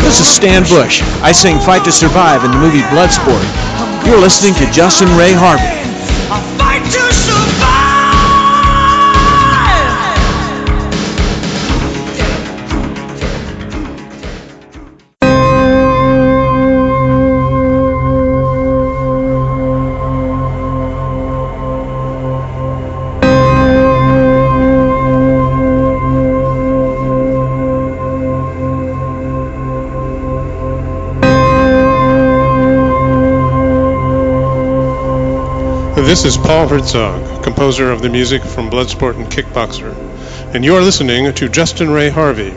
This is Stan Bush. I sing Fight to Survive in the movie Bloodsport. You're listening to Justin Ray Harvey. This is Paul Hertzog, composer of the music from Bloodsport and Kickboxer, and you're listening to Justin Ray Harvey.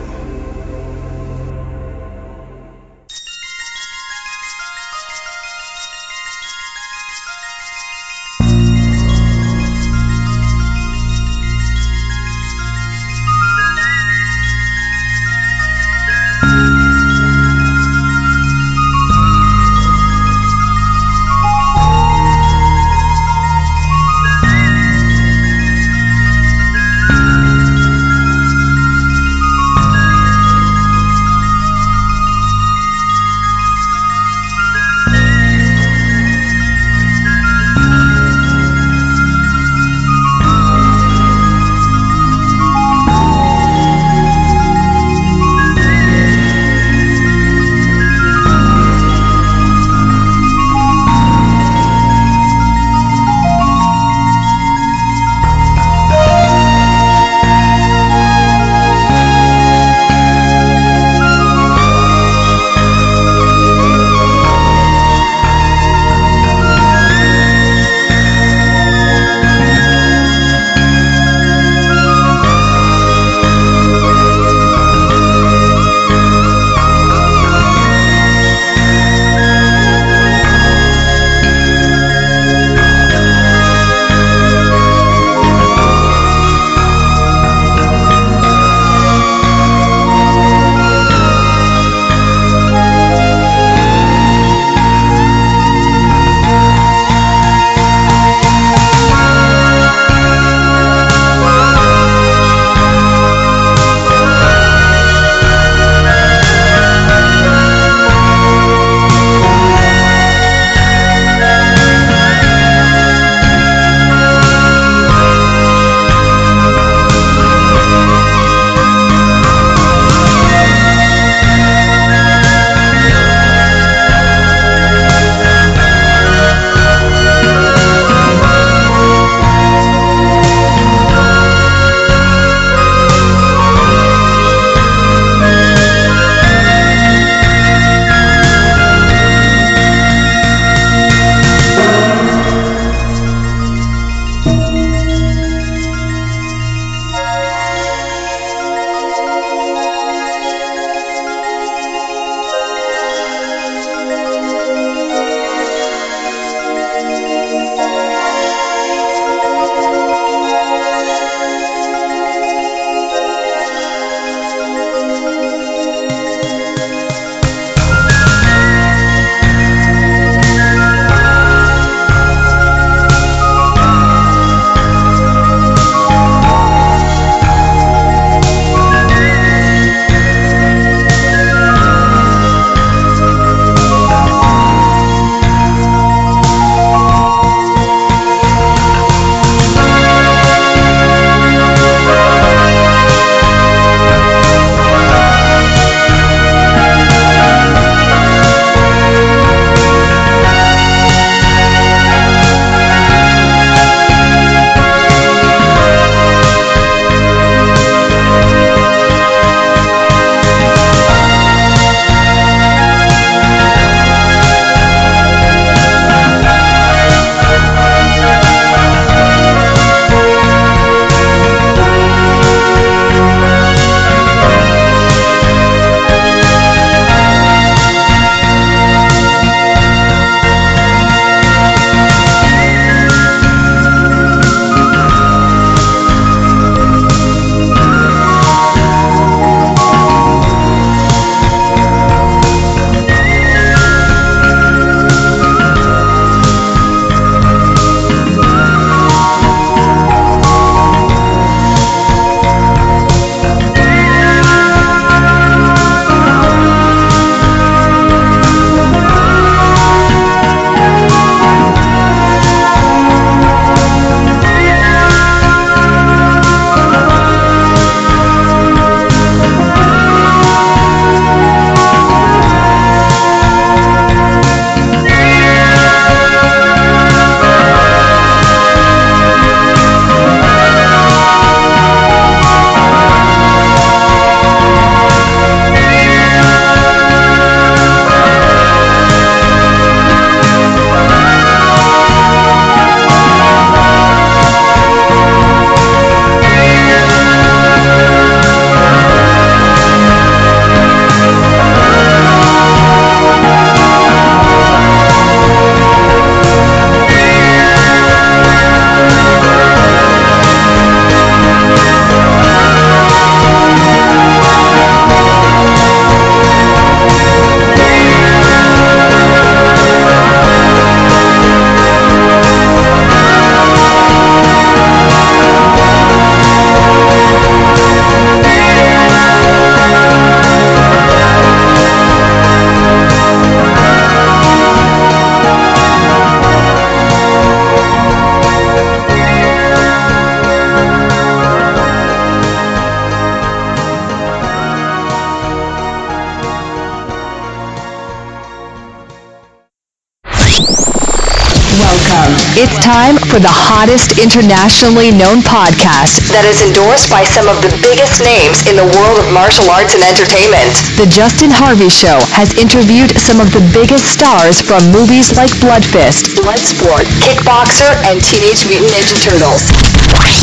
Time for the hottest internationally known podcast that is endorsed by some of the biggest names in the world of martial arts and entertainment. The Justin Harvey Show has interviewed some of the biggest stars from movies like Blood Fist, Bloodsport, Kickboxer, and Teenage Mutant Ninja Turtles.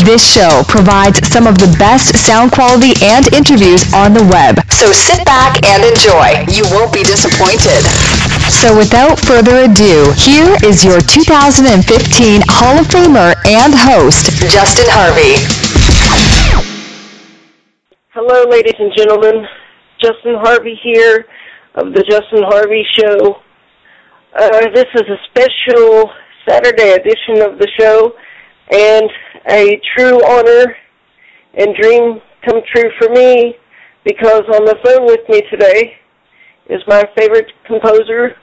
This show provides some of the best sound quality and interviews on the web. So sit back and enjoy. You won't be disappointed. So without further ado, here is your 2015 Hall of Famer and host, Justin Harvey. Hello, ladies and gentlemen. Justin Harvey here of the Justin Harvey Show. Uh, this is a special Saturday edition of the show and a true honor and dream come true for me because on the phone with me today is my favorite composer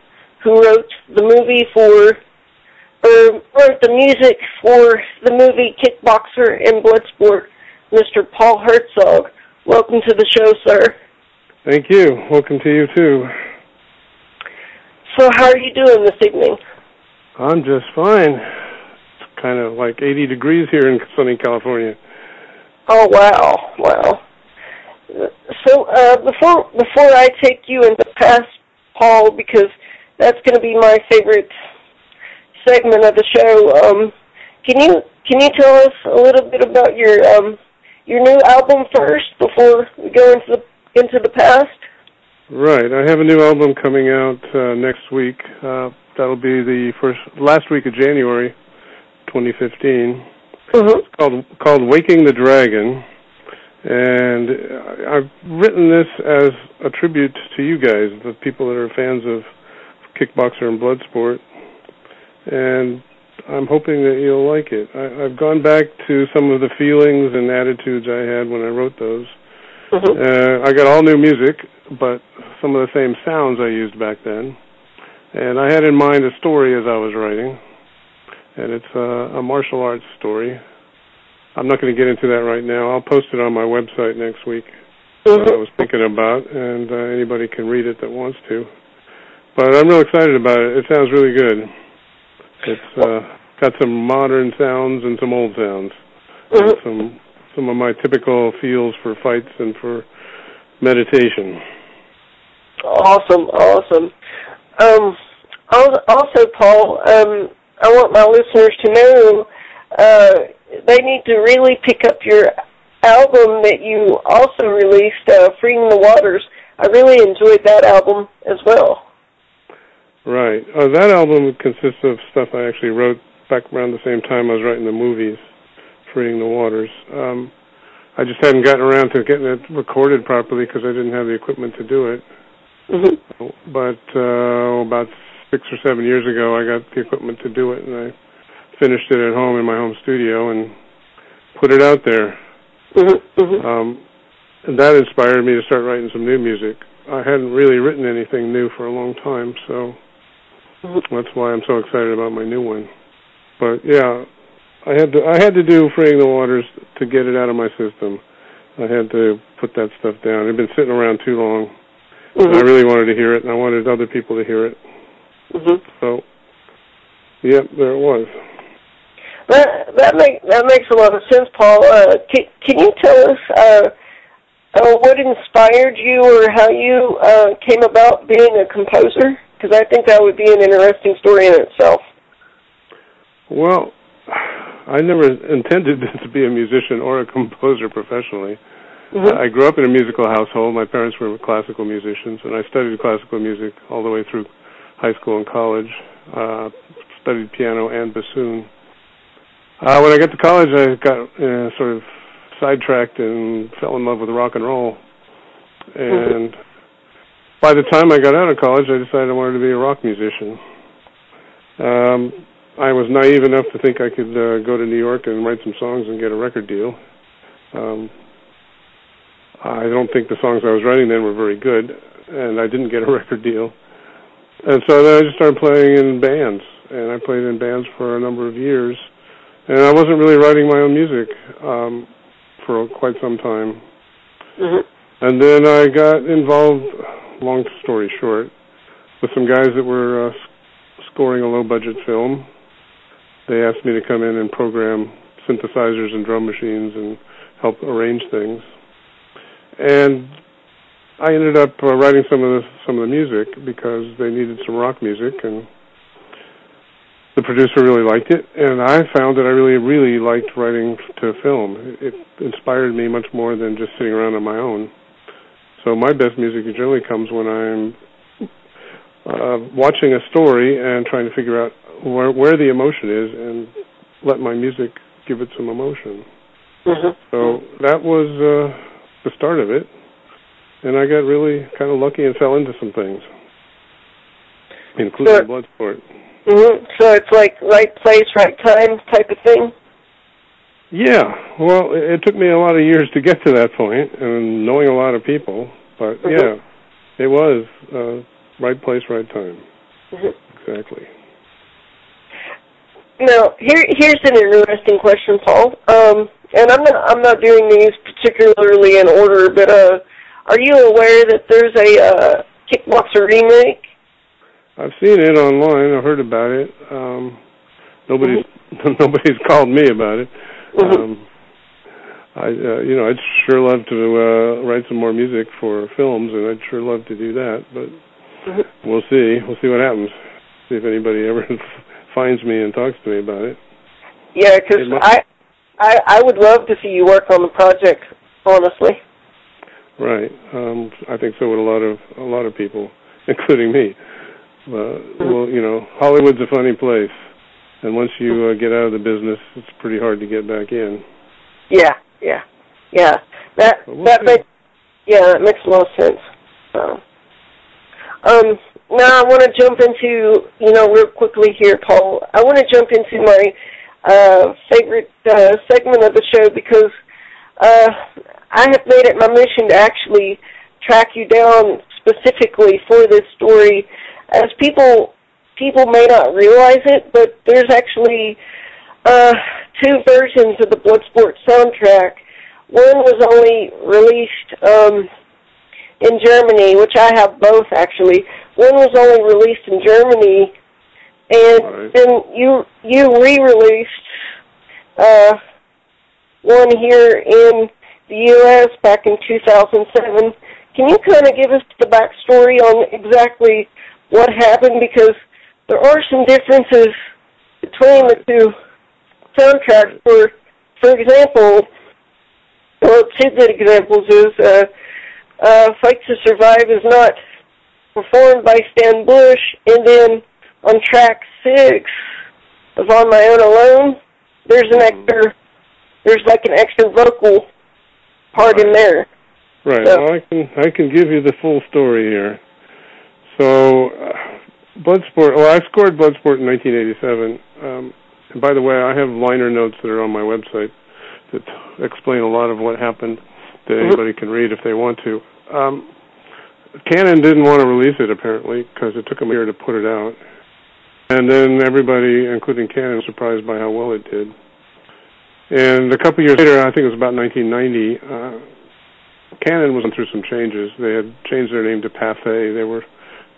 who wrote the movie for, or wrote the music for the movie Kickboxer and Bloodsport, Mr. Paul Hertzog. Welcome to the show, sir. Thank you. Welcome to you too. So how are you doing this evening? I'm just fine. It's kind of like 80 degrees here in sunny California. Oh wow, wow. So uh, before before I take you into past Paul, because that's going to be my favorite segment of the show. Um, can you can you tell us a little bit about your um, your new album first before we go into the into the past? Right. I have a new album coming out uh, next week. Uh, that'll be the first last week of January, 2015. Mm-hmm. It's called called Waking the Dragon, and I've written this as a tribute to you guys, the people that are fans of Kickboxer and Bloodsport, and I'm hoping that you'll like it. I, I've gone back to some of the feelings and attitudes I had when I wrote those. Mm-hmm. Uh, I got all new music, but some of the same sounds I used back then. And I had in mind a story as I was writing, and it's a, a martial arts story. I'm not going to get into that right now. I'll post it on my website next week. Mm-hmm. What I was thinking about, and uh, anybody can read it that wants to. But I'm real excited about it. It sounds really good. It's uh, got some modern sounds and some old sounds, and Mhm. some some of my typical feels for fights and for meditation. Awesome, awesome. Um, also, Paul, um, I want my listeners to know uh, they need to really pick up your album that you also released, uh, "Freeing the Waters." I really enjoyed that album as well. Right. Uh, that album consists of stuff I actually wrote back around the same time I was writing the movies, Freeing the Waters. Um, I just hadn't gotten around to getting it recorded properly because I didn't have the equipment to do it. hmm But uh, about six or seven years ago, I got the equipment to do it, and I finished it at home in my home studio and put it out there. hmm hmm Um, and that inspired me to start writing some new music. I hadn't really written anything new for a long time, so. That's why I'm so excited about my new one. But yeah, I had to I had to do freeing the waters to get it out of my system. I had to put that stuff down. It had been sitting around too long. And I really wanted to hear it, and I wanted other people to hear it. hmm So, yep, there it was. That that make that makes a lot of sense, Paul. Uh, can can you tell us uh, uh, what inspired you, or how you uh, came about being a composer? Because I think that would be an interesting story in itself. Well, I never intended to be a musician or a composer professionally. Mhm. I grew up in a musical household. My parents were classical musicians, and I studied classical music all the way through high school and college. Uh, studied piano and bassoon. Uh, when I got to college, I got uh, sort of sidetracked and fell in love with rock and roll. And by the time I got out of college, I decided I wanted to be a rock musician. Um, I was naive enough to think I could uh, go to New York and write some songs and get a record deal. Um, I don't think the songs I was writing then were very good, and I didn't get a record deal. And so then I just started playing in bands, and I played in bands for a number of years. And I wasn't really writing my own music um, for quite some time. Mhm. And then I got involved, long story short, with some guys that were uh, scoring a low budget film. they asked me to come in and program synthesizers and drum machines and help arrange things. And I ended up uh, writing some of the some of the music because they needed some rock music, and the producer really liked it. And I found that I really really liked writing to film. It, it inspired me much more than just sitting around on my own. So my best music generally comes when I'm uh, watching a story and trying to figure out where, where the emotion is and let my music give it some emotion. Mm-hmm. So that was uh, the start of it, and I got really kind of lucky and fell into some things, including Sure. Bloodsport. hmm So it's like right place, right time type of thing. Yeah, well, it, it took me a lot of years to get to that point, and knowing a lot of people, but Mhm. yeah, it was uh, right place, right time. Mhm. Exactly. Now, here here's an interesting question, Paul. Um, and I'm not I'm not doing these particularly in order, but uh, are you aware that there's a uh, Kickboxer remake? I've seen it online. I've heard about it. Um, nobody's nobody's called me about it. Mhm. Um, I, uh, you know, I'd sure love to uh, write some more music for films, and I'd sure love to do that. But Mhm. we'll see. We'll see what happens. See if anybody ever finds me and talks to me about it. Yeah, because I, I I would love to see you work on the project. Honestly. Right. Um, I think so would a lot of a lot of people, including me. Uh, well, you know, Hollywood's a funny place, and once you uh, get out of the business, it's pretty hard to get back in. Yeah, yeah, yeah. That we'll that see. makes yeah, that makes a lot of sense. So, um, now I want to jump into you know real quickly here, Paul. I want to jump into my uh, favorite uh, segment of the show because uh, I have made it my mission to actually track you down specifically for this story, as people people may not realize it, but there's actually uh, two versions of the Bloodsport soundtrack. One was only released um, in Germany, which I have both actually. One was only released in Germany, and Right. then you you re-released uh, one here in the U.S. back in 2007. Can you kind of give us the backstory on exactly what happened? Because there are some differences between the two soundtracks. For for example, well, two good examples is uh, uh, "Fight to Survive" is not performed by Stan Bush, and then on track six of "On My Own Alone," there's an extra, there's like an extra vocal part in there. Right. So- Well, I can I can give you the full story here. So, uh, Bloodsport. Well, I scored Bloodsport in 1987. Um, and by the way, I have liner notes that are on my website that explain a lot of what happened that Mhm. anybody can read if they want to. Um, Cannon didn't want to release it apparently because it took them a year to put it out, and then everybody, including Cannon, was surprised by how well it did. And a couple years later, I think it was about 1990. Uh, Cannon was going through some changes. They had changed their name to Pathé. They were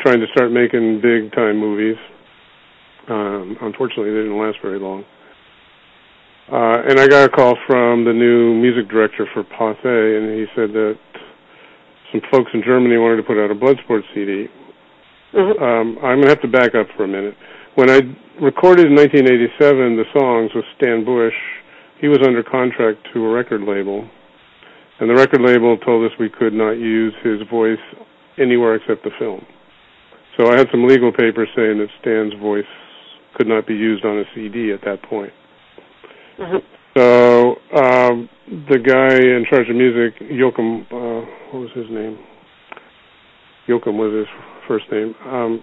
trying to start making big time movies. Um, unfortunately, they didn't last very long. Uh, and I got a call from the new music director for Pathé, and he said that some folks in Germany wanted to put out a Bloodsport CD. Mhm. Um, I'm going to have to back up for a minute. When I recorded in 1987 the songs with Stan Bush, he was under contract to a record label, and the record label told us we could not use his voice anywhere except the film. So I had some legal papers saying that Stan's voice could not be used on a CD at that point. Mhm. So um, the guy in charge of music, Joachim, uh, what was his name? Joachim was his first name. Um,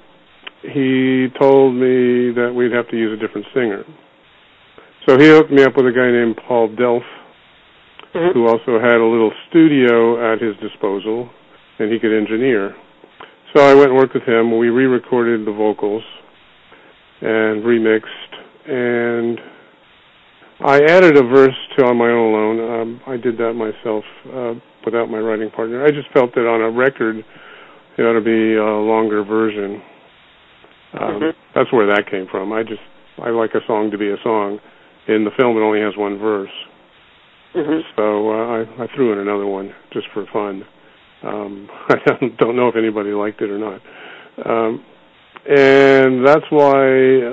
he told me that we'd have to use a different singer. So he hooked me up with a guy named Paul Delph, Mhm. who also had a little studio at his disposal, and he could engineer. So I went and worked with him. We re-recorded the vocals and remixed, and I added a verse to "On My Own Alone." Um, I did that myself uh, without my writing partner. I just felt that on a record, it ought to be a longer version. Um, Mhm. That's where that came from. I just I like a song to be a song. In the film, it only has one verse. Mhm. So uh, I, I threw in another one just for fun. Um, I don't, don't know if anybody liked it or not. Um, and that's why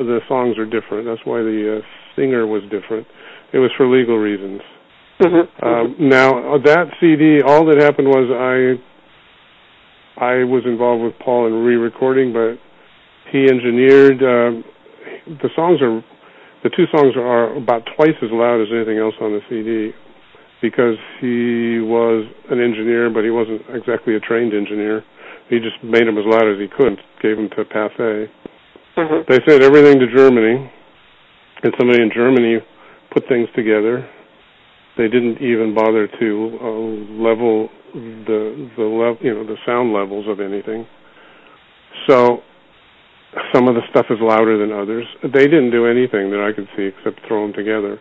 the songs are different. That's why the uh, singer was different. It was for legal reasons. Mhm. Um, now uh, that CD, all that happened was I I was involved with Paul in re-recording, but he engineered um, the songs are the two songs are about twice as loud as anything else on the CD because he was an engineer, but he wasn't exactly a trained engineer. He just made them as loud as he could, gave them to Pathé. Mhm. They sent everything to Germany, and somebody in Germany put things together. They didn't even bother to uh, level the the level, you know, the sound levels of anything. So some of the stuff is louder than others. They didn't do anything that I could see except throw them together.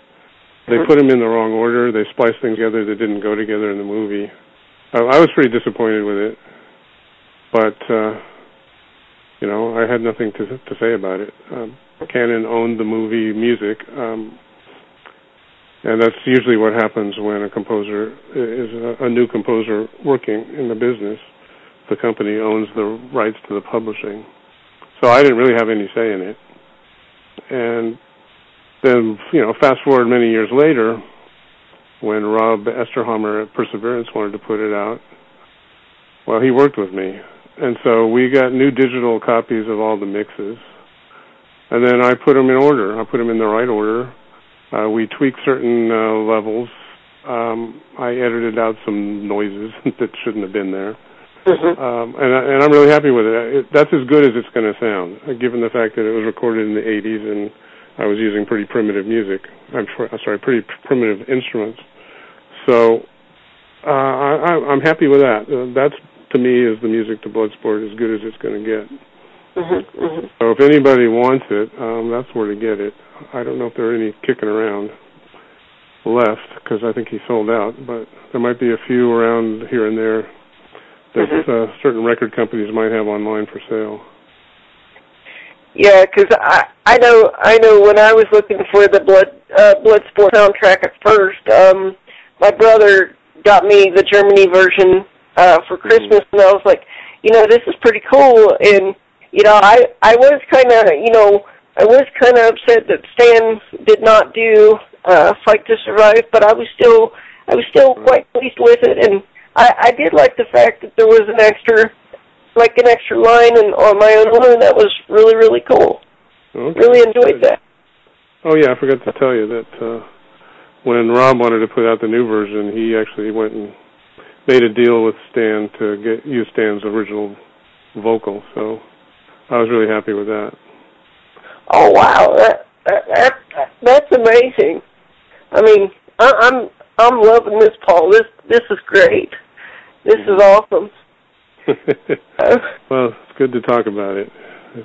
They Mhm. put them in the wrong order. They spliced things together that didn't go together in the movie. I, I was pretty disappointed with it, but uh, you know, I had nothing to to say about it. Um, Cannon owned the movie music, um, and that's usually what happens when a composer is a, a new composer working in the business. The company owns the rights to the publishing, so I didn't really have any say in it. And then, you know, fast forward many years later, when Rob Esterhammer at Perseverance wanted to put it out, well, he worked with me, and so we got new digital copies of all the mixes, and then I put them in order. I put them in the right order. Uh, we tweaked certain uh, levels. Um, I edited out some noises that shouldn't have been there, Mhm. um, and, I, and I'm really happy with it. it. That's as good as it's going to sound, uh, given the fact that it was recorded in the 80s and I was using pretty primitive music. I'm tr- sorry, pretty p- primitive instruments. So uh, I- I'm happy with that. Uh, that's to me is the music to Bloodsport as good as it's going to get. Mhm. Mhm. So if anybody wants it, um, that's where to get it. I don't know if there are any kicking around left because I think he sold out, but there might be a few around here and there that Mhm. uh, certain record companies might have online for sale. Yeah, because I I know I know when I was looking for the blood uh, Bloodsport soundtrack at first, um, my brother got me the Germany version uh, for Christmas, and I was like, you know, this is pretty cool. And you know, I I was kind of you know I was kind of upset that Stan did not do uh, Fight to Survive, but I was still I was still quite pleased with it, and I I did like the fact that there was an extra like an extra line and on my own alone that was really really cool. Okay. really enjoyed that. Oh yeah, I forgot to tell you that uh, when Rob wanted to put out the new version, he actually went and made a deal with Stan to get use Stan's original vocal. So I was really happy with that. oh wow that that, that that's amazing i mean I, i'm i'm loving this paul this this is great this is awesome uh, well, it's good to talk about it. Uh,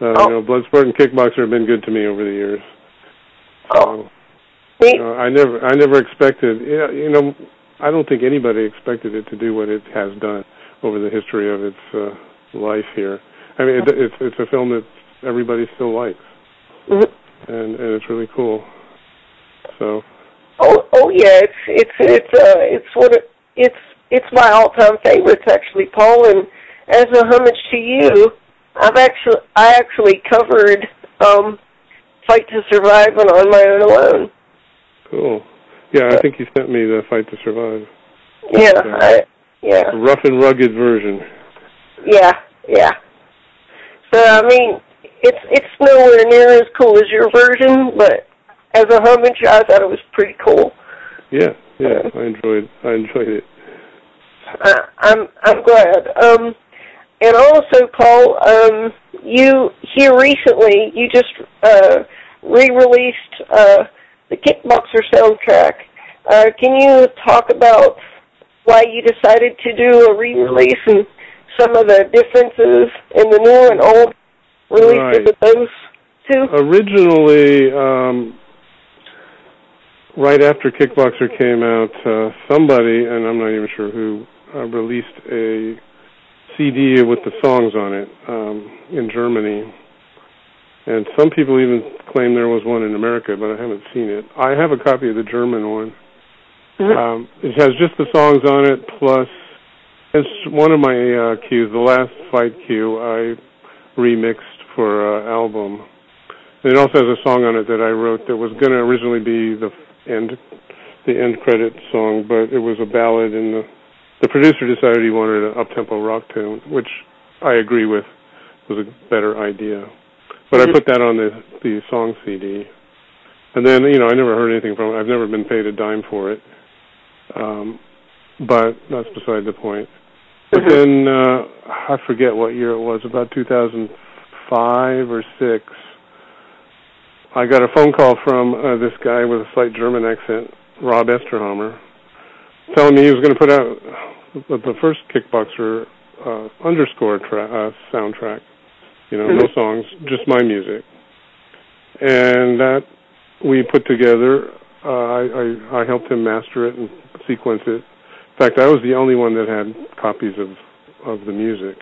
Oh. You know, Bloodsport and Kickboxer have been good to me over the years. oh So, me, you know, I never, I never expected. You know, you know, I don't think anybody expected it to do what it has done over the history of its uh, life here. I mean, it, it's it's a film that everybody still likes, mhm. and and it's really cool. So, oh oh yeah it's it's it's uh it's what it, it's it's my all time favorites actually paul and as a homage to you i've actually i actually covered um fight to survive and on my own alone cool. Yeah, I think you sent me the Fight to Survive, yeah Okay. I, yeah a rough and rugged version. yeah yeah so i mean it's it's nowhere near as cool as your version but as a homage i thought it was pretty cool Yeah, yeah, I enjoyed, I enjoyed it. Uh, I'm I'm glad. Um, and also, Paul, um, you here recently you just uh, re-released uh, the Kickboxer soundtrack. Uh, can you talk about why you decided to do a re-release and some of the differences in the new and old releases Right. of those two? Originally, um, right after Kickboxer came out, uh, somebody, and I'm not even sure who, uh, released a CD with the songs on it um, in Germany. And some people even claim there was one in America, but I haven't seen it. I have a copy of the German one. Mhm. Um, it has just the songs on it, plus it's one of my uh, cues, the last fight cue, I remixed for uh, album. And it also has a song on it that I wrote that was going to originally be the end, the end credit song, but it was a ballad, and the the producer decided he wanted an up-tempo rock tune, which I agree with was a better idea. But. I put that on the the song CD, and then you know I never heard anything from it. I've never been paid a dime for it, um, but that's beside the point. But Mhm. then uh, I forget what year it was, about 2005 or six. I got a phone call from uh, this guy with a slight German accent, Rob Esterhammer, telling me he was going to put out the, the first Kickboxer uh, underscore tra- uh, soundtrack. You know, no songs, just my music, and that we put together. Uh, I, I I helped him master it and sequence it. In fact, I was the only one that had copies of of the music.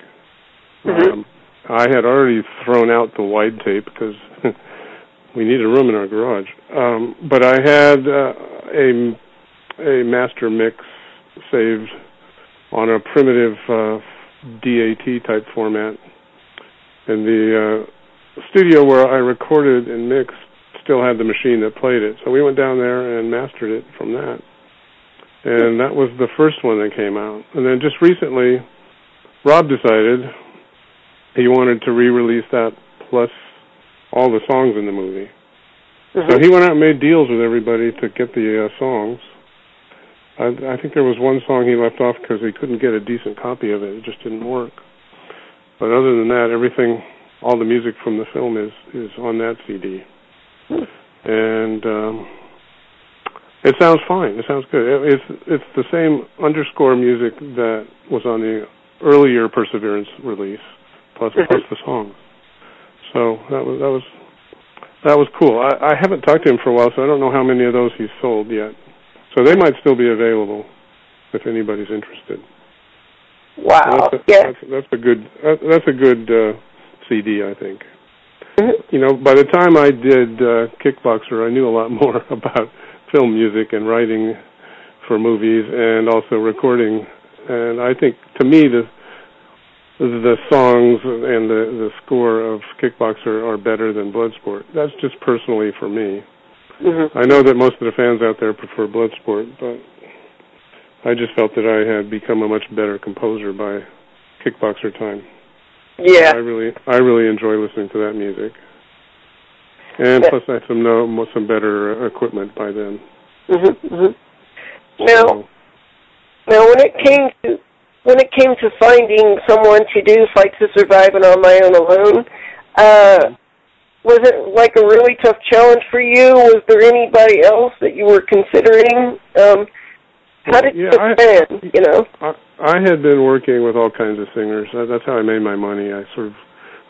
Mhm. Um, I had already thrown out the wide tape because we needed room in our garage. Um, but I had uh, a a master mix saved on a primitive uh, DAT type format, and the uh, studio where I recorded and mixed still had the machine that played it. So we went down there and mastered it from that. And that was the first one that came out. And then just recently, Rob decided he wanted to re-release that plus all the songs in the movie. Mhm. So he went out and made deals with everybody to get the uh, songs. I, I think there was one song he left off because he couldn't get a decent copy of it. It just didn't work. But other than that, everything, all the music from the film is is on that CD, and um, it sounds fine. It sounds good. It, it's it's the same underscore music that was on the earlier Perseverance release, plus Mhm. the songs. So that was that was that was cool. I, I haven't talked to him for a while, so I don't know how many of those he's sold yet. So they might still be available if anybody's interested. So Wow. that's, a, yeah. that's, that's a good that's a good uh, CD, I think. Mhm. You know, by the time I did uh, Kickboxer, I knew a lot more about film music and writing for movies, and also recording. And I think, to me, the the songs and the the score of Kickboxer are better than Bloodsport. That's just personally for me. Mhm. I know that most of the fans out there prefer Bloodsport, but I just felt that I had become a much better composer by Kickboxer time. Yeah. I really, I really enjoy listening to that music, and plus I had some no, some better uh, equipment by then. Mhm. Mhm. Now, So, now, when it came to when it came to finding someone to do Fight to Survive and On My Own Alone, uh, was it like a really tough challenge for you? Was there anybody else that you were considering? Um, how did Yeah, you I- You know. I, I had been working with all kinds of singers. That's how I made my money. I sort of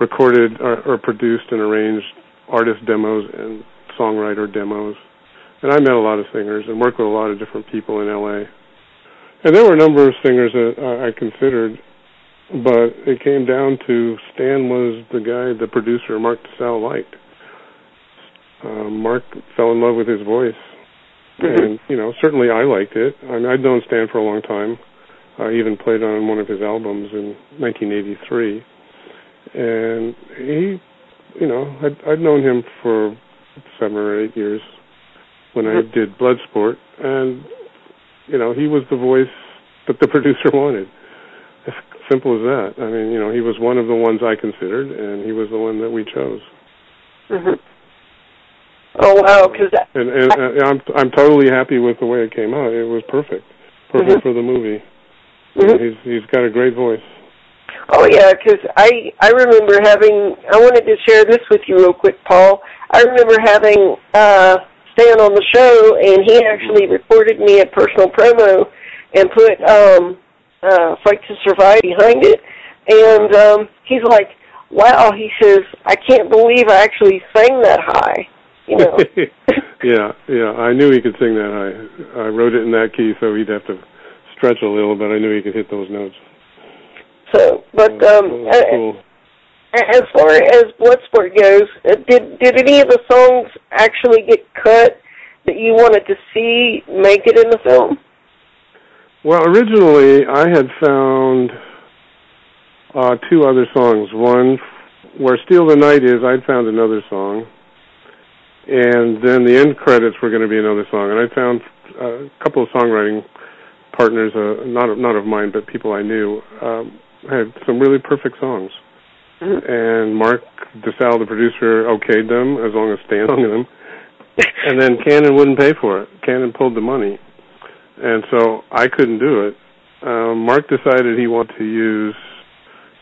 recorded or, or produced and arranged artist demos and songwriter demos. And I met a lot of singers and worked with a lot of different people in LA. And there were a number of singers that I, I considered, but it came down to Stan was the guy, the producer Mark DiSalle liked. Uh, Mark fell in love with his voice. And you know certainly I liked it. I mean, I'd known Stan for a long time. I even played on one of his albums in 1983, and he, you know, I'd, I'd known him for seven or eight years when I Mhm. did Bloodsport, and you know he was the voice that the producer wanted. As simple as that. I mean, you know, he was one of the ones I considered, and he was the one that we chose. Mhm. Oh wow! Because And, and, and I'm I'm totally happy with the way it came out. It was perfect, perfect Mhm. for the movie. Mhm. He's he's got a great voice. Oh yeah, because I I remember having. I wanted to share this with you real quick, Paul. I remember having uh Stan on the show, and he actually recorded me a personal promo and put um uh "Fight to Survive" behind it. And um he's like, "Wow," he says, "I can't believe I actually sang that high." You know. yeah, yeah. I knew he could sing that high. I wrote it in that key, so he'd have to stretch a little, but I knew he could hit those notes. So, but um, uh, cool. as far as Bloodsport goes, uh, did did any of the songs actually get cut that you wanted to see make it in the film? Well, originally I had found uh, two other songs. One where "Steal the Night" is, I'd found another song, and then the end credits were going to be another song. And I found uh, a couple of songwriting partners, uh, not not of mine, but people I knew, um, had some really perfect songs. Mm-hmm. And Mark DiSalle, the producer, okayed them as long as Stan sung them. and then Cannon wouldn't pay for it. Cannon pulled the money, and so I couldn't do it. Um, Mark decided he wanted to use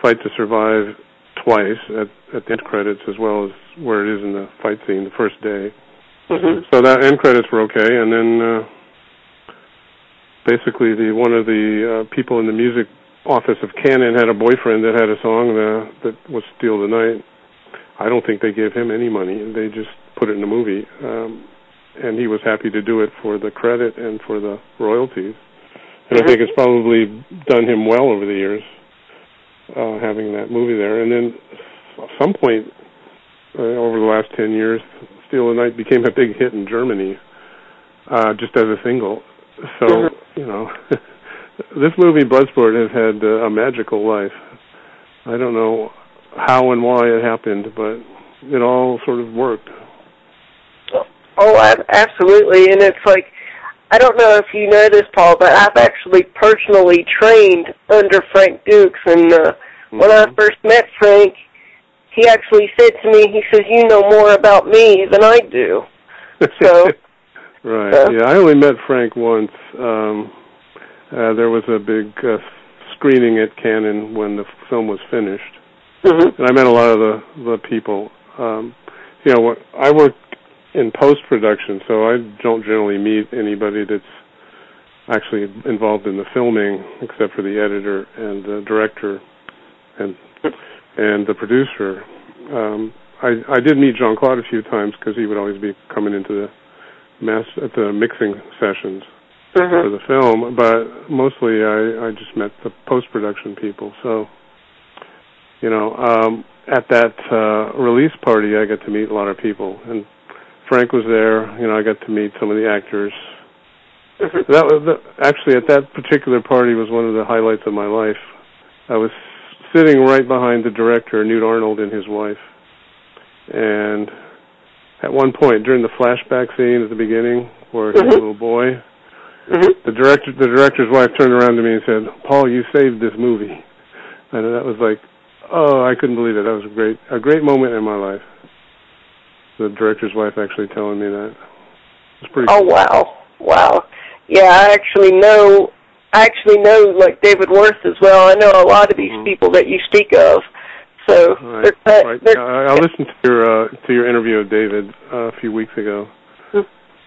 "Fight to Survive" twice at, at the end credits as well as where it is in the fight scene the first day. Mm-hmm. So that end credits were okay, and then uh, basically the one of the uh, people in the music office of Cannon had a boyfriend that had a song that, that was "Steal the Night." I don't think they gave him any money; they just put it in the movie, um, and he was happy to do it for the credit and for the royalties. And I think it's probably done him well over the years uh, having that movie there. And then at some point uh, over the last ten years, "Steal the Night" became a big hit in Germany, uh, just as a single. So you know, this movie Bloodsport has had uh, a magical life. I don't know how and why it happened, but it all sort of worked. Oh, absolutely. And it's like, I don't know if you know this, Paul, but I've actually personally trained under Frank Dux. And uh, mm-hmm. when I first met Frank, he actually said to me, he says, you know more about me than I do. So. right. Uh, yeah, I only met Frank once. Um, uh, there was a big uh, screening at Cannon when the film was finished. Mm-hmm. And I met a lot of the the people. Um, you know, I work in post production, so I don't generally meet anybody that's actually involved in the filming, except for the editor and the director and and the producer. Um, I I did meet Jean Claude a few times because he would always be coming into the mass at the mixing sessions mm-hmm. for the film, but mostly I I just met the post production people. So you know, um, at that uh, release party, I got to meet a lot of people, and Frank was there. You know, I got to meet some of the actors. Mm-hmm. that was the, actually at that particular party was one of the highlights of my life. I was sitting right behind the director, Newt Arnold, and his wife, and at one point during the flashback scene at the beginning, where mm-hmm. he's a little boy, mm-hmm. the director, the director's wife, turned around to me and said, "Paul, you saved this movie," and that was like, oh, I couldn't believe it. That was a great, a great moment in my life the director's wife actually telling me that. It's pretty. Oh cool. wow, wow. Yeah, I actually know. I actually know like David Worth as well. I know a lot of these mm-hmm. people that you speak of. So right, they're, right. They're, I, I listened to your uh, to your interview of David uh, a few weeks ago. Hmm.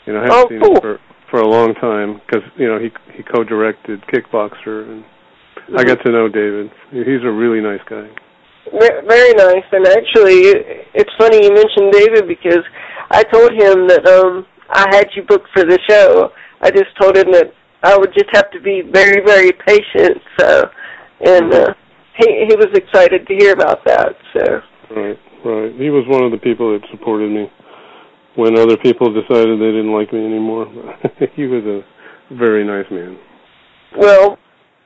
You know, I haven't oh, seen cool. him for for a long time because you know he he co-directed Kickboxer, and mm-hmm. I got to know David. He's a really nice guy. Very nice, and actually, it's funny you mentioned David because I told him that um I had you booked for the show. I just told him that I would just have to be very, very patient. So, and uh, he he was excited to hear about that. So. Right, right. He was one of the people that supported me when other people decided they didn't like me anymore. he was a very nice man. Well,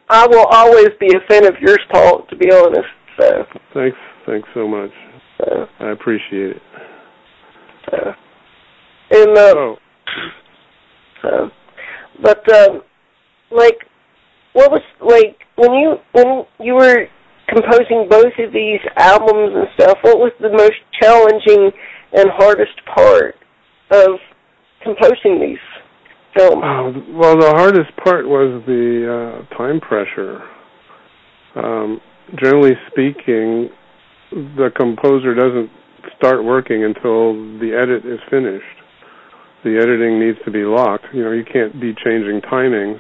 I will always be a fan of yours, Paul. To be honest. So thanks, thanks so much. So, I appreciate it. So, and uh, oh. so, but um, like, what was like when you when you were composing both of these albums and stuff? What was the most challenging and hardest part of composing these films? Uh, well, the hardest part was the uh, time pressure. Um, generally speaking, the composer doesn't start working until the edit is finished. The editing needs to be locked. You know, you can't be changing timings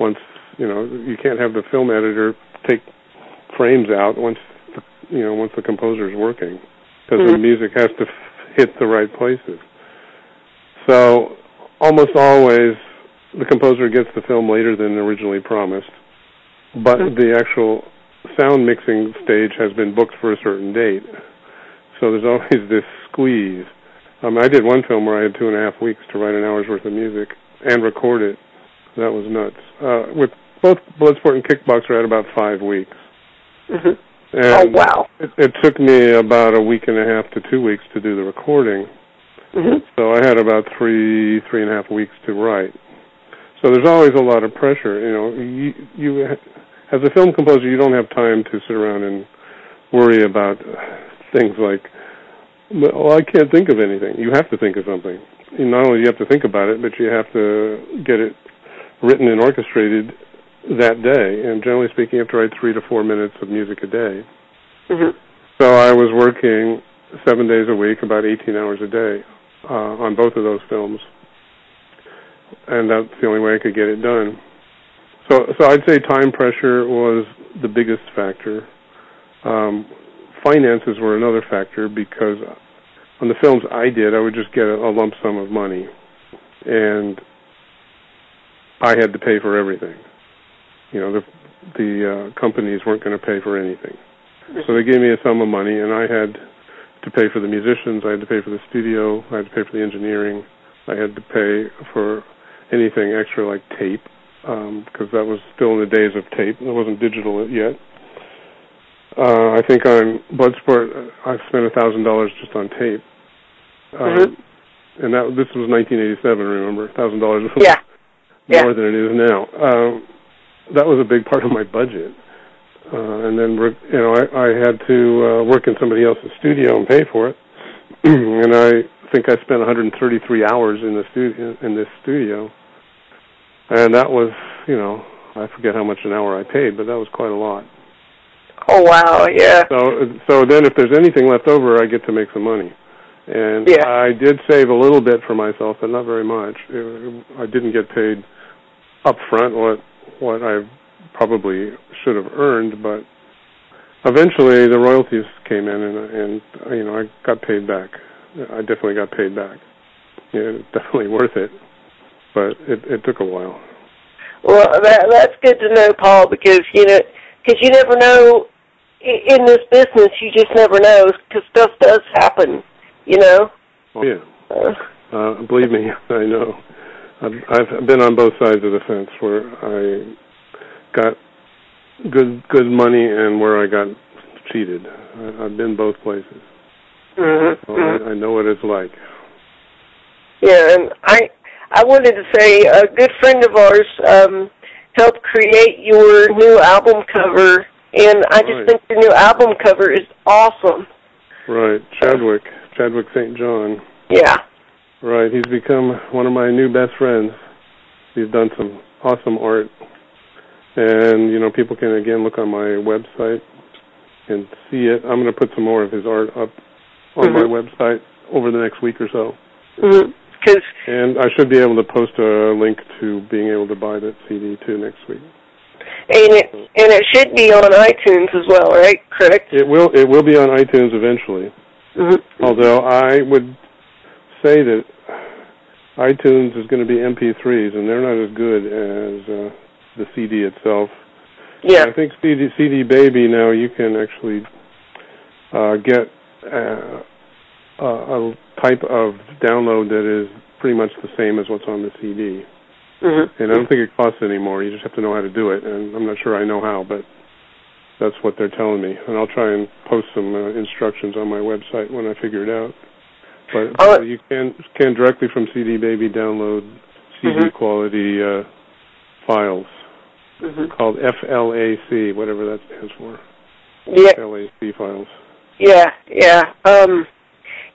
once, you know, you can't have the film editor take frames out once, the, you know, once the composer is working because mm-hmm. the music has to f- hit the right places. So, almost always the composer gets the film later than originally promised, but mm-hmm. the actual sound mixing stage has been booked for a certain date. So there's always this squeeze. Um, I did one film where I had two and a half weeks to write an hour's worth of music and record it. That was nuts. Uh, with both Bloodsport and Kickboxer, I had about five weeks. Mhm. And Oh wow. It, it took me about a week and a half to two weeks to do the recording. Mhm. So I had about three, three and a half weeks to write. So there's always a lot of pressure. You know, you, you as a film composer, you don't have time to sit around and worry about things like, well, I can't think of anything. You have to think of something. Not only do you have to think about it, but you have to get it written and orchestrated that day. And generally speaking, you have to write three to four minutes of music a day. Mhm. So I was working seven days a week, about 18 hours a day, uh, on both of those films, and that's the only way I could get it done. So, so I'd say time pressure was the biggest factor. Um, finances were another factor because on the films I did, I would just get a, a lump sum of money, and I had to pay for everything. You know, the the uh, companies weren't going to pay for anything. So they gave me a sum of money, and I had to pay for the musicians. I had to pay for the studio. I had to pay for the engineering. I had to pay for anything extra like tape, because that was still in the days of tape. It wasn't digital yet. Uh, I think on Bloodsport, uh, I spent a thousand dollars just on tape. Um, Mhm. And that this was 1987. Remember, thousand dollars Yeah. More than it is now. Um, that was a big part of my budget. Uh, and then, you know, I, I had to uh, work in somebody else's studio and pay for it. and I think I spent 133 hours in the studio in this studio, and that was, you know, I forget how much an hour I paid, but that was quite a lot. Oh wow. Yeah. So, so then if there's anything left over, I get to make some money. And Yeah. I did save a little bit for myself, but not very much. It, I didn't get paid up front what what I probably should have earned, but eventually the royalties came in, and and you know I got paid back. I definitely got paid back. Yeah, it's definitely worth it, but it it took a while. Well, that that's good to know, Paul, because you know, because you never know in this business. You just never know because stuff does happen. You know. Oh, yeah. Uh, Uh, believe me, I know. I've, I've been on both sides of the fence where I got good good money and where I got cheated. I, I've been both places, mhm, so mhm. I, I know what it's like. Yeah, and I I wanted to say a good friend of ours um, helped create your new album cover, and I just Right. think your new album cover is awesome. Right, Chadwick, Chadwick St. John. Yeah. Right, he's become one of my new best friends. He's done some awesome art, and you know people can again look on my website and see it. I'm going to put some more of his art up on my Mhm. website over the next week or so. Because And I should be able to post a link to being able to buy that CD too next week. and it and it should be on iTunes as well, right? Correct. It will it will be on iTunes eventually. Mhm. Although I would say that iTunes is going to be MP3s, and they're not as good as uh, the CD itself. Yeah. I think CD CD Baby now you can actually uh, get uh, a, a type of download that is pretty much the same as what's on the CD. Mm-hmm. And I don't think it costs any more. You just have to know how to do it, and I'm not sure I know how, but that's what they're telling me. And I'll try and post some uh, instructions on my website when I figure it out. But Oh, uh, you can can directly from CD Baby download CD Mhm. quality uh, files Mhm. called FLAC, whatever that stands for. Yeah. FLAC files. Yeah. Yeah. Um.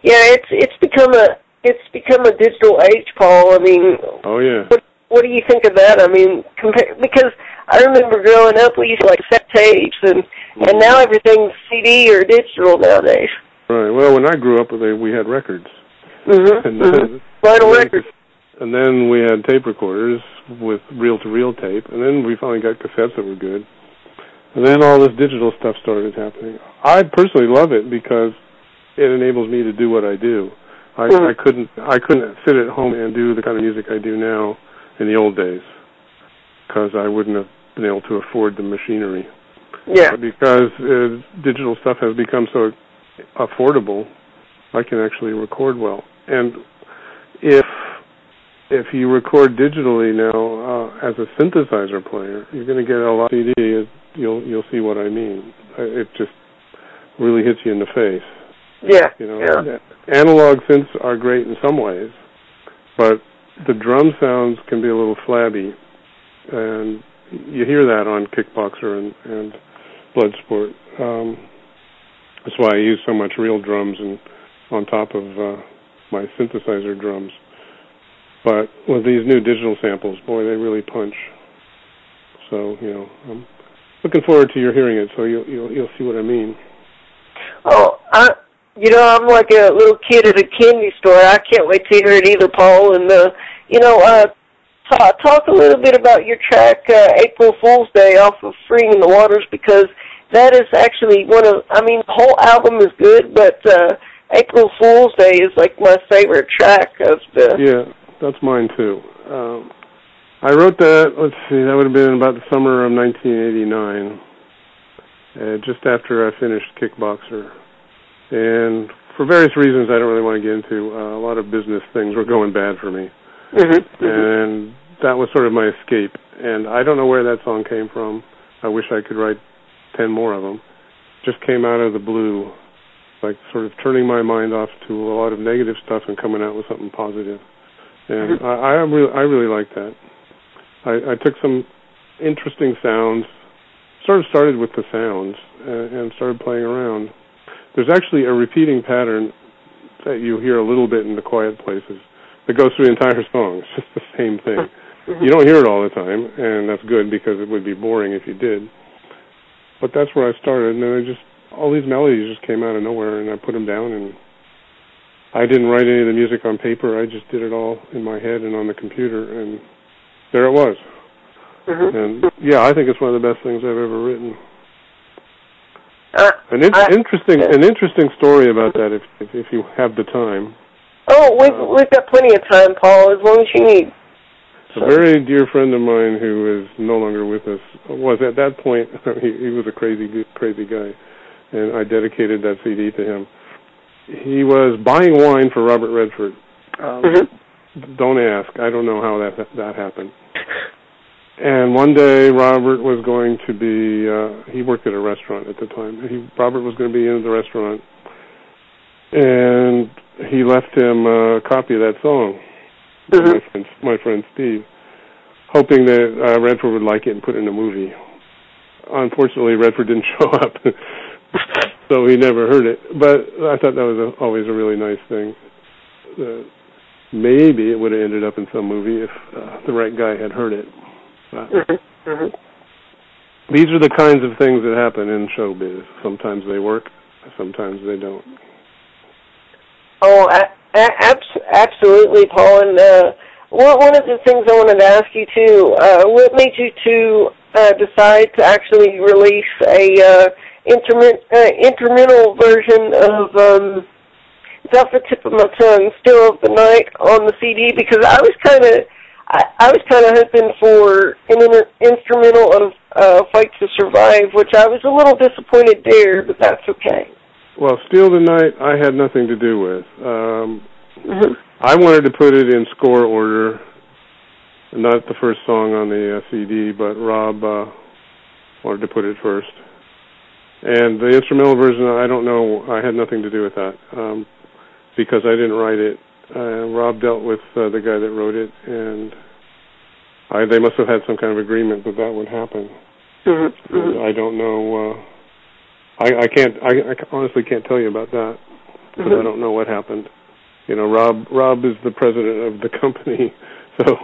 Yeah. It's it's become a it's become a digital age, Paul. I mean, Oh yeah. what what do you think of that? I mean, compare because I remember growing up, we used to like set tapes, and and now everything's CD or digital nowadays. Right. Well, when I grew up, they, we had records. Mhm. And mhm. then- then- records. And then we had tape recorders with reel-to-reel tape, and then we finally got cassettes that were good. And then all this digital stuff started happening. I personally love it because it enables me to do what I do. I, Mhm. I couldn't I couldn't sit at home and do the kind of music I do now in the old days because I wouldn't have been able to afford the machinery. Yeah. Because uh, digital stuff has become so affordable, I can actually record well. And if if you record digitally now uh, as a synthesizer player, you're going to get a lot of CD. You'll you'll see what I mean. It just really hits you in the face. Yeah. You know, yeah. analog synths are great in some ways, but the drum sounds can be a little flabby, and you hear that on Kickboxer and, and Bloodsport. Um, that's why I use so much real drums and on top of uh, my synthesizer drums. But with these new digital samples, boy, they really punch. So you know, I'm looking forward to your hearing it, so you'll you'll, you'll see what I mean. Oh, I you know, I'm like a little kid at a candy store. I can't wait to hear it either, Paul. And uh, you know, uh, talk, talk a little bit about your track uh, "April Fool's Day" off of "Freeing in the Waters" because that is actually one of. I mean, the whole album is good, but uh, "April Fool's Day" is like my favorite track of the. Yeah, that's mine too. Um, I wrote that. Let's see, that would have been about the summer of 1989, uh, just after I finished Kickboxer and for various reasons I don't really want to get into, uh, a lot of business things were going bad for me, mm-hmm. and that was sort of my escape. And I don't know where that song came from. I wish I could write ten more of them. Just came out of the blue, like sort of turning my mind off to a lot of negative stuff and coming out with something positive. And mm-hmm. I, I really, I really like that. I, I took some interesting sounds, sort of started with the sounds, and, and started playing around there's actually a repeating pattern that you hear a little bit in the quiet places that goes through the entire song. It's just the same thing. Mm-hmm. You don't hear it all the time, and that's good because it would be boring if you did. But that's where I started, and then I just all these melodies just came out of nowhere, and I put them down, and I didn't write any of the music on paper. I just did it all in my head and on the computer, and there it was. Mm-hmm. And yeah, I think it's one of the best things I've ever written. Uh, an in- I, interesting, an interesting story about that, if if, if you have the time. Oh, we've uh, we've got plenty of time, Paul. As long as you need. A very dear friend of mine who is no longer with us was at that point he, he was a crazy crazy guy, and I dedicated that CD to him. He was buying wine for Robert Redford. Um, mm-hmm. Don't ask. I don't know how that that happened. And one day, Robert was going to be, uh, he worked at a restaurant at the time. He, Robert was going to be in the restaurant. And he left him a copy of that song, mm-hmm. my, friend, my friend Steve, hoping that uh, Redford would like it and put it in a movie. Unfortunately, Redford didn't show up, so he never heard it. But I thought that was a, always a really nice thing. Uh, maybe it would have ended up in some movie if uh, the right guy had heard it. Mm-hmm. Mm-hmm. These are the kinds of things that happen in showbiz. Sometimes they work, sometimes they don't. Oh, absolutely, Paul. And uh, one of the things I wanted to ask you too, uh, what made you to uh, decide to actually release a uh, intermin- uh, instrumental version of um, "It's Off the Tip of My Tongue," "Still of the Night" on the CD? Because I was kind of I, I was kind of hoping for an inter- instrumental of uh, "Fight to Survive," which I was a little disappointed there, but that's okay. Well, "Steal the Night" I had nothing to do with. Um, mm-hmm. I wanted to put it in score order, not the first song on the uh, CD, but Rob uh, wanted to put it first. And the instrumental version, I don't know. I had nothing to do with that um, because I didn't write it uh, Rob dealt with uh, the guy that wrote it, and I, they must have had some kind of agreement that that would happen. Mm-hmm. Mm-hmm. I don't know. Uh, I, I can't. I, I honestly can't tell you about that because mm-hmm. I don't know what happened. You know, Rob. Rob is the president of the company, so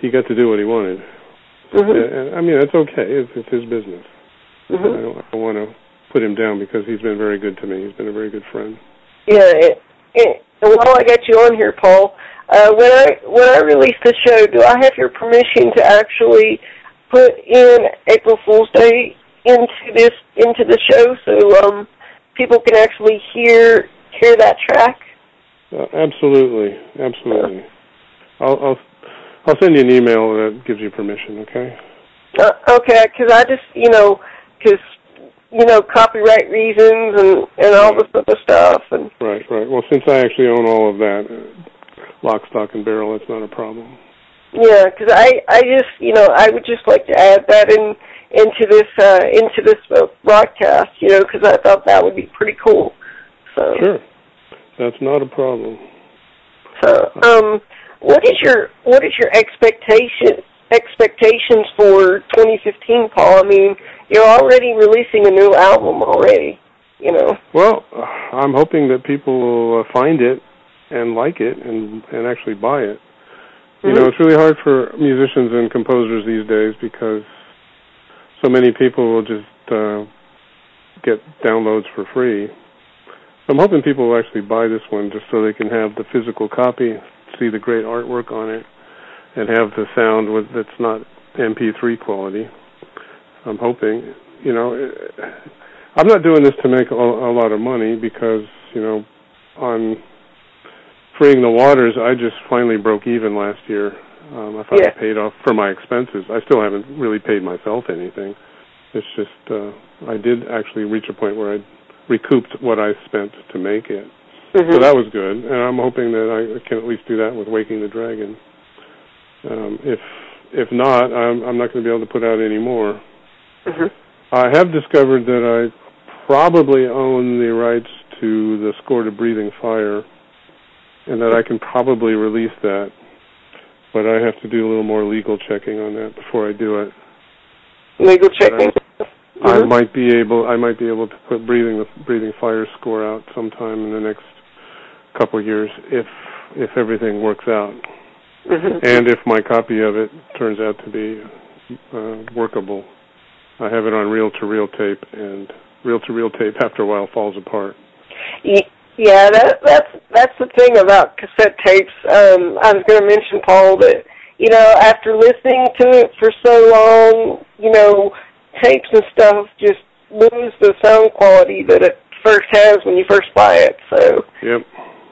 he got to do what he wanted. Mm-hmm. And, I mean, that's okay. It's, it's his business. Mm-hmm. I don't, I don't want to put him down because he's been very good to me. He's been a very good friend. Yeah, it, it, while I got you on here, Paul, uh, when I when I release the show, do I have your permission to actually put in April Fool's Day into this into the show so um, people can actually hear hear that track? Uh, absolutely, absolutely. I'll, I'll I'll send you an email that gives you permission. Okay. Uh, okay, because I just you know because you know, copyright reasons and and all this other stuff. And right, right. Well, since I actually own all of that, uh, lock, stock, and barrel, it's not a problem. Yeah, because I I just you know I would just like to add that in into this uh, into this uh, broadcast, you know, because I thought that would be pretty cool. So sure, that's not a problem. So, um, what is your what is your expectation expectations for 2015, Paul? I mean, you're already releasing a new album already, you know. Well, I'm hoping that people will uh, find it and like it and and actually buy it. You know, it's really hard for musicians and composers these days because so many people will just uh, get downloads for free. So I'm hoping people will actually buy this one just so they can have the physical copy, see the great artwork on it, and have the sound with, that's not MP3 quality. I'm hoping, you know, I'm not doing this to make a, a lot of money because, you know, on freeing the waters, I just finally broke even last year. Um, I thought Yeah. Paid off for my expenses. I still haven't really paid myself anything. It's just uh, I did actually reach a point where I recouped what I spent to make it. Mhm. So that was good, and I'm hoping that I can at least do that with Waking the Dragon. Um, if if not, I'm, I'm not going to be able to put out any more. Mhm. I have discovered that I probably own the rights to the score to Breathing Fire, and that I can probably release that. But I have to do a little more legal checking on that before I do it. legal checking. I Mhm. might be able I might be able to put breathing the breathing fire score out sometime in the next couple of years if if everything works out Mhm. and if my copy of it turns out to be uh, workable. I have it on reel to reel tape and reel to reel tape after a while falls apart. Ye- Yeah, that that's that's the thing about cassette tapes. Um, I was going to mention Paul that you know after listening to it for so long, you know, tapes and stuff just lose the sound quality that it first has when you first buy it. So, Yep,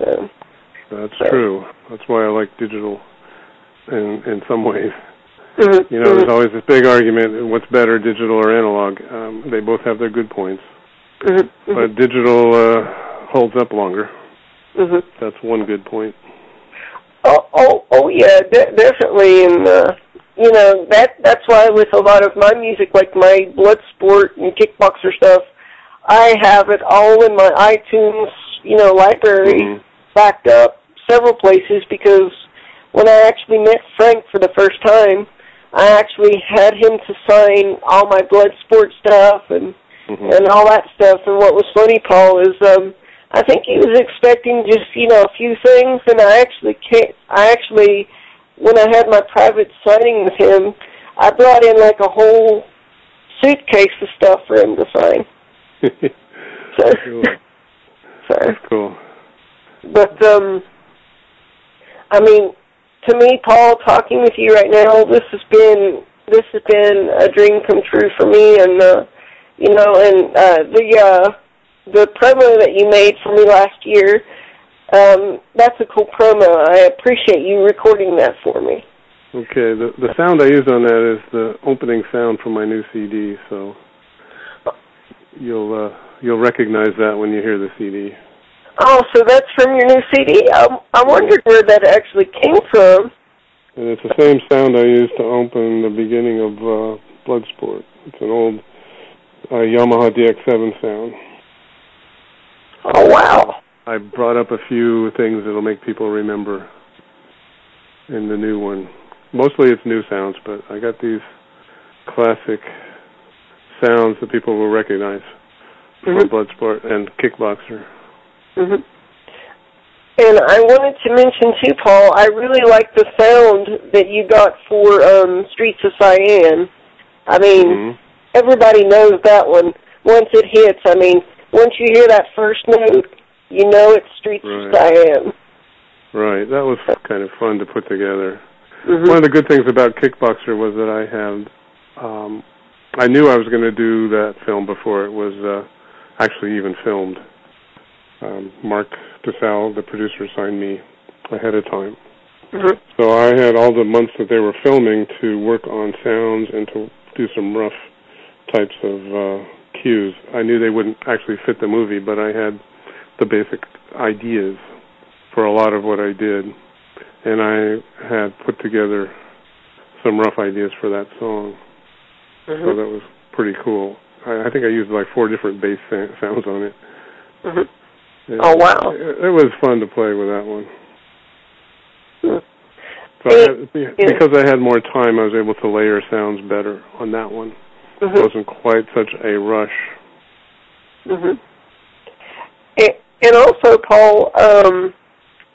um, that's So- true. That's why I like digital in in some ways. mhm, You know, mhm, there's always this big argument what's better, digital or analog. Um, they both have their good points. mhm, mhm, but digital uh, holds up longer. mhm. That's one good point. Oh, oh, oh, yeah, de- definitely, and uh, you know that that's why with a lot of my music, like my blood sport and kickboxer stuff, I have it all in my iTunes, you know, library Mhm. backed up several places because when I actually met Frank for the first time, I actually had him to sign all my blood sport stuff and Mhm. and all that stuff. And what was funny, Paul, is um, I think he was expecting just you know a few things, and I actually can't. I actually, when I had my private signing with him, I brought in like a whole suitcase of stuff for him to sign. So, Cool. so That's cool. but um, I mean, to me, Paul, talking with you right now, this has been this has been a dream come true for me, and uh, you know, and uh, the uh, the promo that you made for me last year, um, that's a cool promo. I appreciate you recording that for me. Okay, the the sound I use on that is the opening sound from my new CD, so you'll uh, you'll recognize that when you hear the CD. Oh, so that's from your new CD. I, I wondered where that actually came from. And it's the same sound I used to open the beginning of uh, Bloodsport. It's an old uh, Yamaha DX7 sound. Oh wow. I brought up a few things that'll make people remember in the new one. Mostly it's new sounds, but I got these classic sounds that people will recognize from Mhm. Bloodsport and Kickboxer. Mm-hmm. And I wanted to mention too, Paul. I really like the sound that you got for um, Streets of Siam. I mean, Mhm. everybody knows that one. Once it hits, I mean, once you hear that first note, you know it's Streets of Right. Siam. Right, that was kind of fun to put together. Mhm. One of the good things about Kickboxer was that I had, um, I knew I was going to do that film before it was uh, actually even filmed. Um, Mark DiSalle, the producer, signed me ahead of time. Mhm. So I had all the months that they were filming to work on sounds and to do some rough types of uh, cues. I knew they wouldn't actually fit the movie, but I had the basic ideas for a lot of what I did, and I had put together some rough ideas for that song. Mm-hmm. So that was pretty cool. I, I think I used like four different bass sa- sounds on it. Mm-hmm. And Oh, wow. It, it was fun to play with that one. Hmm. So I had, because I had more time, I was able to layer sounds better on that one. Mhm. It wasn't quite such a rush. Mhm. And, and also, Paul, um,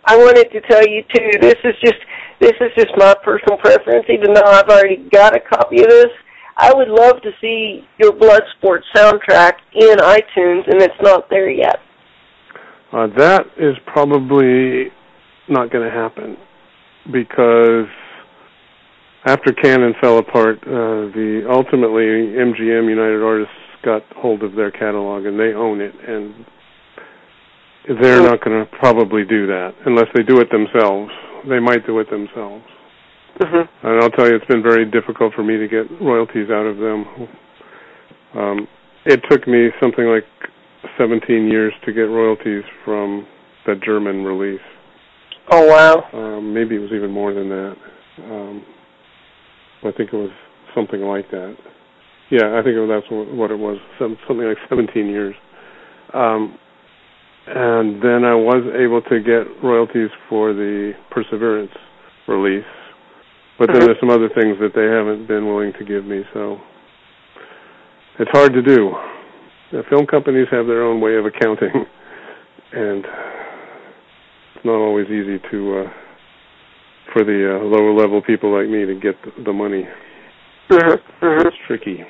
I wanted to tell you too. This is just this is just my personal preference. Even though I've already got a copy of this, I would love to see your Bloodsport soundtrack in iTunes, and it's not there yet. Uh, that is probably not going to happen because after Cannon fell apart, uh, the ultimately MGM United Artists got hold of their catalog and they own it, and they're not going to probably do that unless they do it themselves. They might do it themselves. Mhm. And I'll tell you, it's been very difficult for me to get royalties out of them. Um, it took me something like 17 years to get royalties from the German release. Oh wow. Um, maybe it was even more than that. Um, I think it was something like that. Yeah, I think it was, that's what, what it was. Something like 17 years. Um, and then I was able to get royalties for the Perseverance release, but then Mhm. there's some other things that they haven't been willing to give me. So it's hard to do. The film companies have their own way of accounting, and it's not always easy to uh, for the uh, lower level people like me to get the, the money. Mhm. Mhm. It's tricky.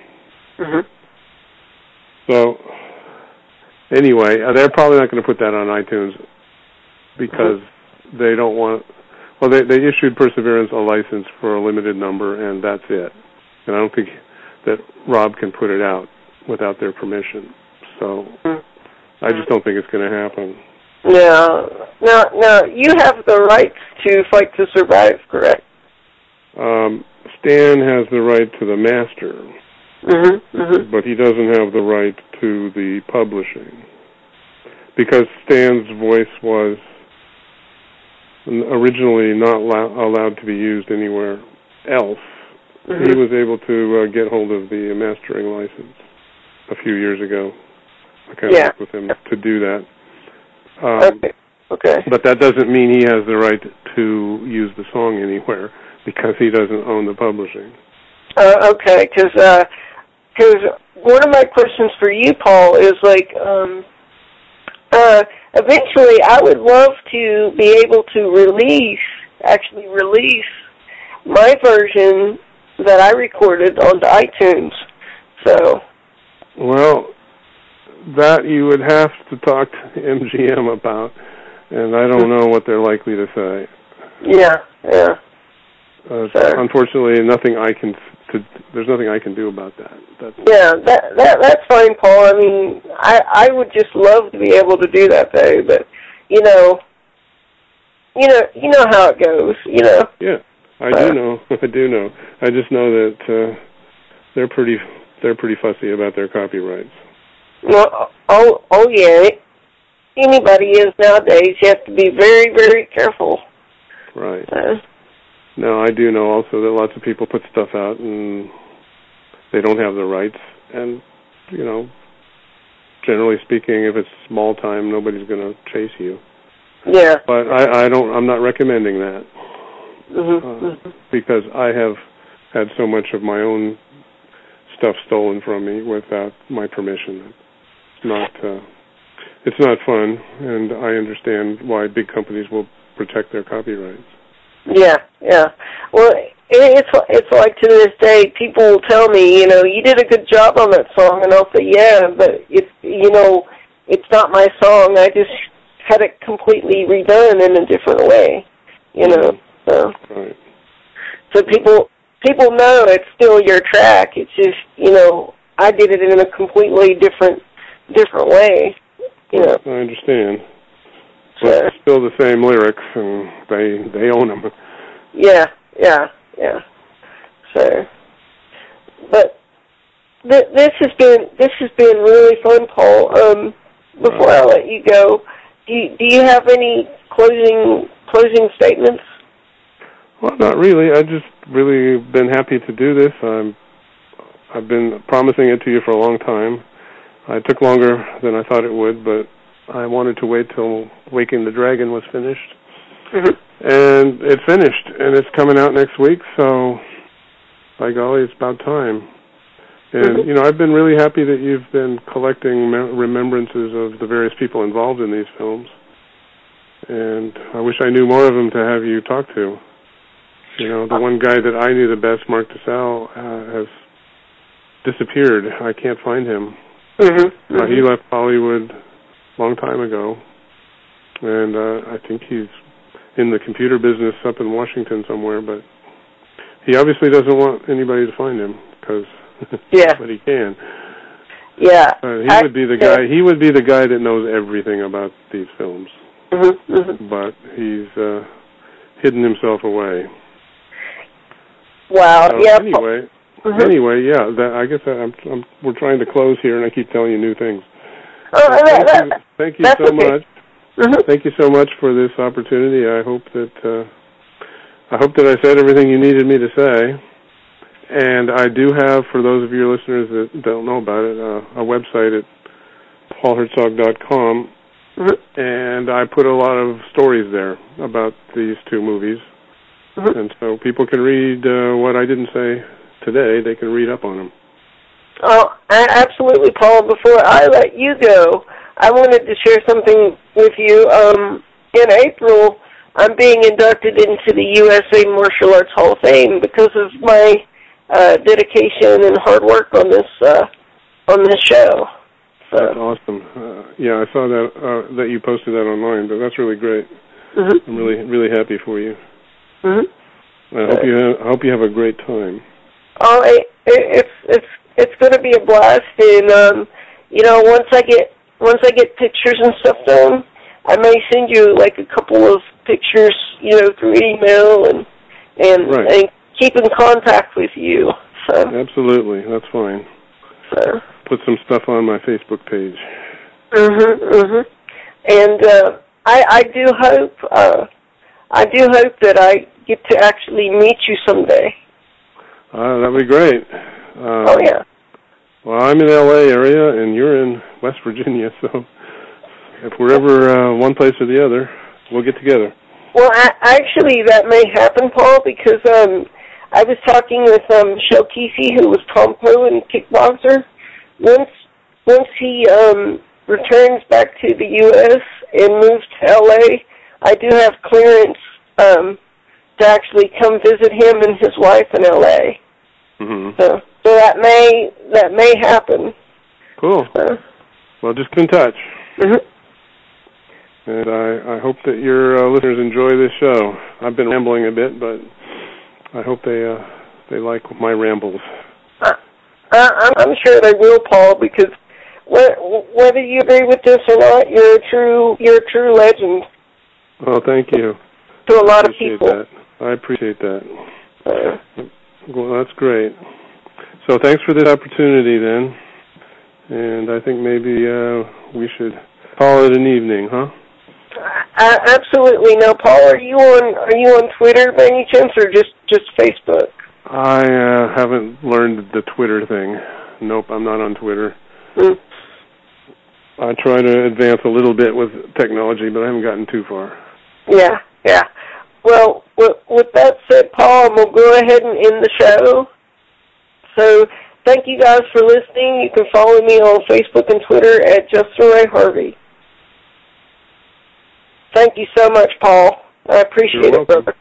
Mhm. So anyway, uh, they're probably not going to put that on iTunes because they don't want. Well, they they issued Perseverance a license for a limited number, and that's it. And I don't think that Rob can put it out without their permission. So Mhm. I just don't think it's going to happen. Now, now, now, you have the rights to fight to survive, correct? Um, Stan has the right to the master, Mhm. Mhm. but he doesn't have the right to the publishing because Stan's voice was originally not allow- allowed to be used anywhere else. He Mhm. was able to uh, get hold of the mastering license a few years ago. I kind of Yeah. worked with him to do that. Um, Okay. Okay. But that doesn't mean he has the right to use the song anywhere because he doesn't own the publishing. Uh, okay, because uh, cause one of my questions for you, Paul, is like, um, uh, eventually I would love to be able to release, actually release my version that I recorded onto iTunes. So, Well, that you would have to talk to MGM about, and I don't know what they're likely to say. yeah, yeah. Uh, Sure. Unfortunately, nothing I can. To, there's nothing I can do about that. That's Yeah, that that that's fine, Paul. I mean, I I would just love to be able to do that though, but you know, you know, you know how it goes. You know. yeah. I Uh, do know. I do know. I just know that uh, they're pretty. They're pretty fussy about their copyrights. No, oh oh yeah. Anybody is nowadays. You have to be very very careful. Right. Uh, No, I do know also that lots of people put stuff out and they don't have the rights. And you know, generally speaking, if it's small time, nobody's going to chase you. yeah. But I, I don't. I'm not recommending that Mm-hmm. uh, because I have had so much of my own stuff stolen from me without my permission. It's not. Uh, it's not fun, and I understand why big companies will protect their copyrights. Yeah, yeah. Well, it's it's like to this day, people will tell me, you know, you did a good job on that song, and I'll say, yeah, but it's you know, it's not my song. I just had it completely redone in a different way, you know. So, Right. so people people know it's still your track. It's just you know, I did it in a completely different different way, you know. I understand. But it's still the same lyrics, and they they own them. Yeah, yeah, yeah. So, but th- this has been this has been really fun, Paul. Um, before I let you go, do you, do you have any closing closing statements? Well, not really. I just really been happy to do this. I'm I've been promising it to you for a long time. It took longer than I thought it would, but I wanted to wait till Waking the Dragon was finished. Mm-hmm. And it's finished, and it's coming out next week, so by golly, it's about time. And, Mhm. you know, I've been really happy that you've been collecting me- remembrances of the various people involved in these films. And I wish I knew more of them to have you talk to. You know, the one guy that I knew the best, Mark DiSalle, uh, has disappeared. I can't find him. Mm-hmm. Uh, he left Hollywood a long time ago, and uh, I think he's in the computer business up in Washington somewhere. But he obviously doesn't want anybody to find him because, Yeah. but he can. Yeah. Uh, he would be the guy. He would be the guy that knows everything about these films, Mm-hmm. Mm-hmm. but he's uh, hidden himself away. Wow. So yeah. Anyway, Mhm. anyway, yeah. That, I guess I'm, I'm. We're trying to close here, and I keep telling you new things. Oh, that, thank that, you, thank you so okay. much. Mhm. Thank you so much for this opportunity. I hope that uh, I hope that I said everything you needed me to say. And I do have, for those of your listeners that don't know about it, uh, a website at paulhertzog.com, Mhm. and I put a lot of stories there about these two movies. Mhm. And so people can read uh, what I didn't say today. They can read up on them. Oh, a- absolutely, Paul. Before I let you go, I wanted to share something with you. Um, in April, I'm being inducted into the USA Martial Arts Hall of Fame because of my uh, dedication and hard work on this uh, on this show. That's So, awesome. Uh, yeah, I saw that uh, that you posted that online, but that's really great. mhm. I'm really really happy for you. Mhm. I hope you have, I hope you have a great time. Oh, it, it, it's it's it's going to be a blast, and um, you know, once I get once I get pictures and stuff done, I may send you like a couple of pictures, you know, through email and and Right. and keep in contact with you. So, Absolutely, that's fine. so. Put some stuff on my Facebook page. Mhm, mhm. And uh, I I do hope uh, I do hope that I get to actually meet you someday. Uh, that'd be great. Uh, oh yeah. Well, I'm in L.A. area, and you're in West Virginia, so if we're ever uh, one place or the other, we'll get together. Well, I, actually, that may happen, Paul, because um, I was talking with um, Qissi, who was Tong Po and kickboxer. Once once he um, returns back to the U.S. and moves to L.A., I do have clearance um, to actually come visit him and his wife in L.A. hmm So, so that may that may happen. Cool. So, Well, just keep in touch, mhm. and I, I hope that your uh, listeners enjoy this show. I've been rambling a bit, but I hope they uh, they like my rambles. I, I, I'm sure they will, Paul, because whether you agree with this or not, you're a true you're a true legend Oh, thank you. to a lot of people. that. I appreciate that. Uh, Well, that's great. So thanks for this opportunity then. And I think maybe uh, we should call it an evening, huh? I, absolutely. Now, Paul, are you on are you on Twitter by any chance, or just just Facebook? I uh, haven't learned the Twitter thing. Nope, I'm not on Twitter. Mm. I try to advance a little bit with technology, but I haven't gotten too far. Yeah, yeah. Well, with, with that said, Paul, I'm gonna go ahead and end the show. So, thank you guys for listening. You can follow me on Facebook and Twitter at Justin Ray Harvey. Thank you so much, Paul. I appreciate it, brother.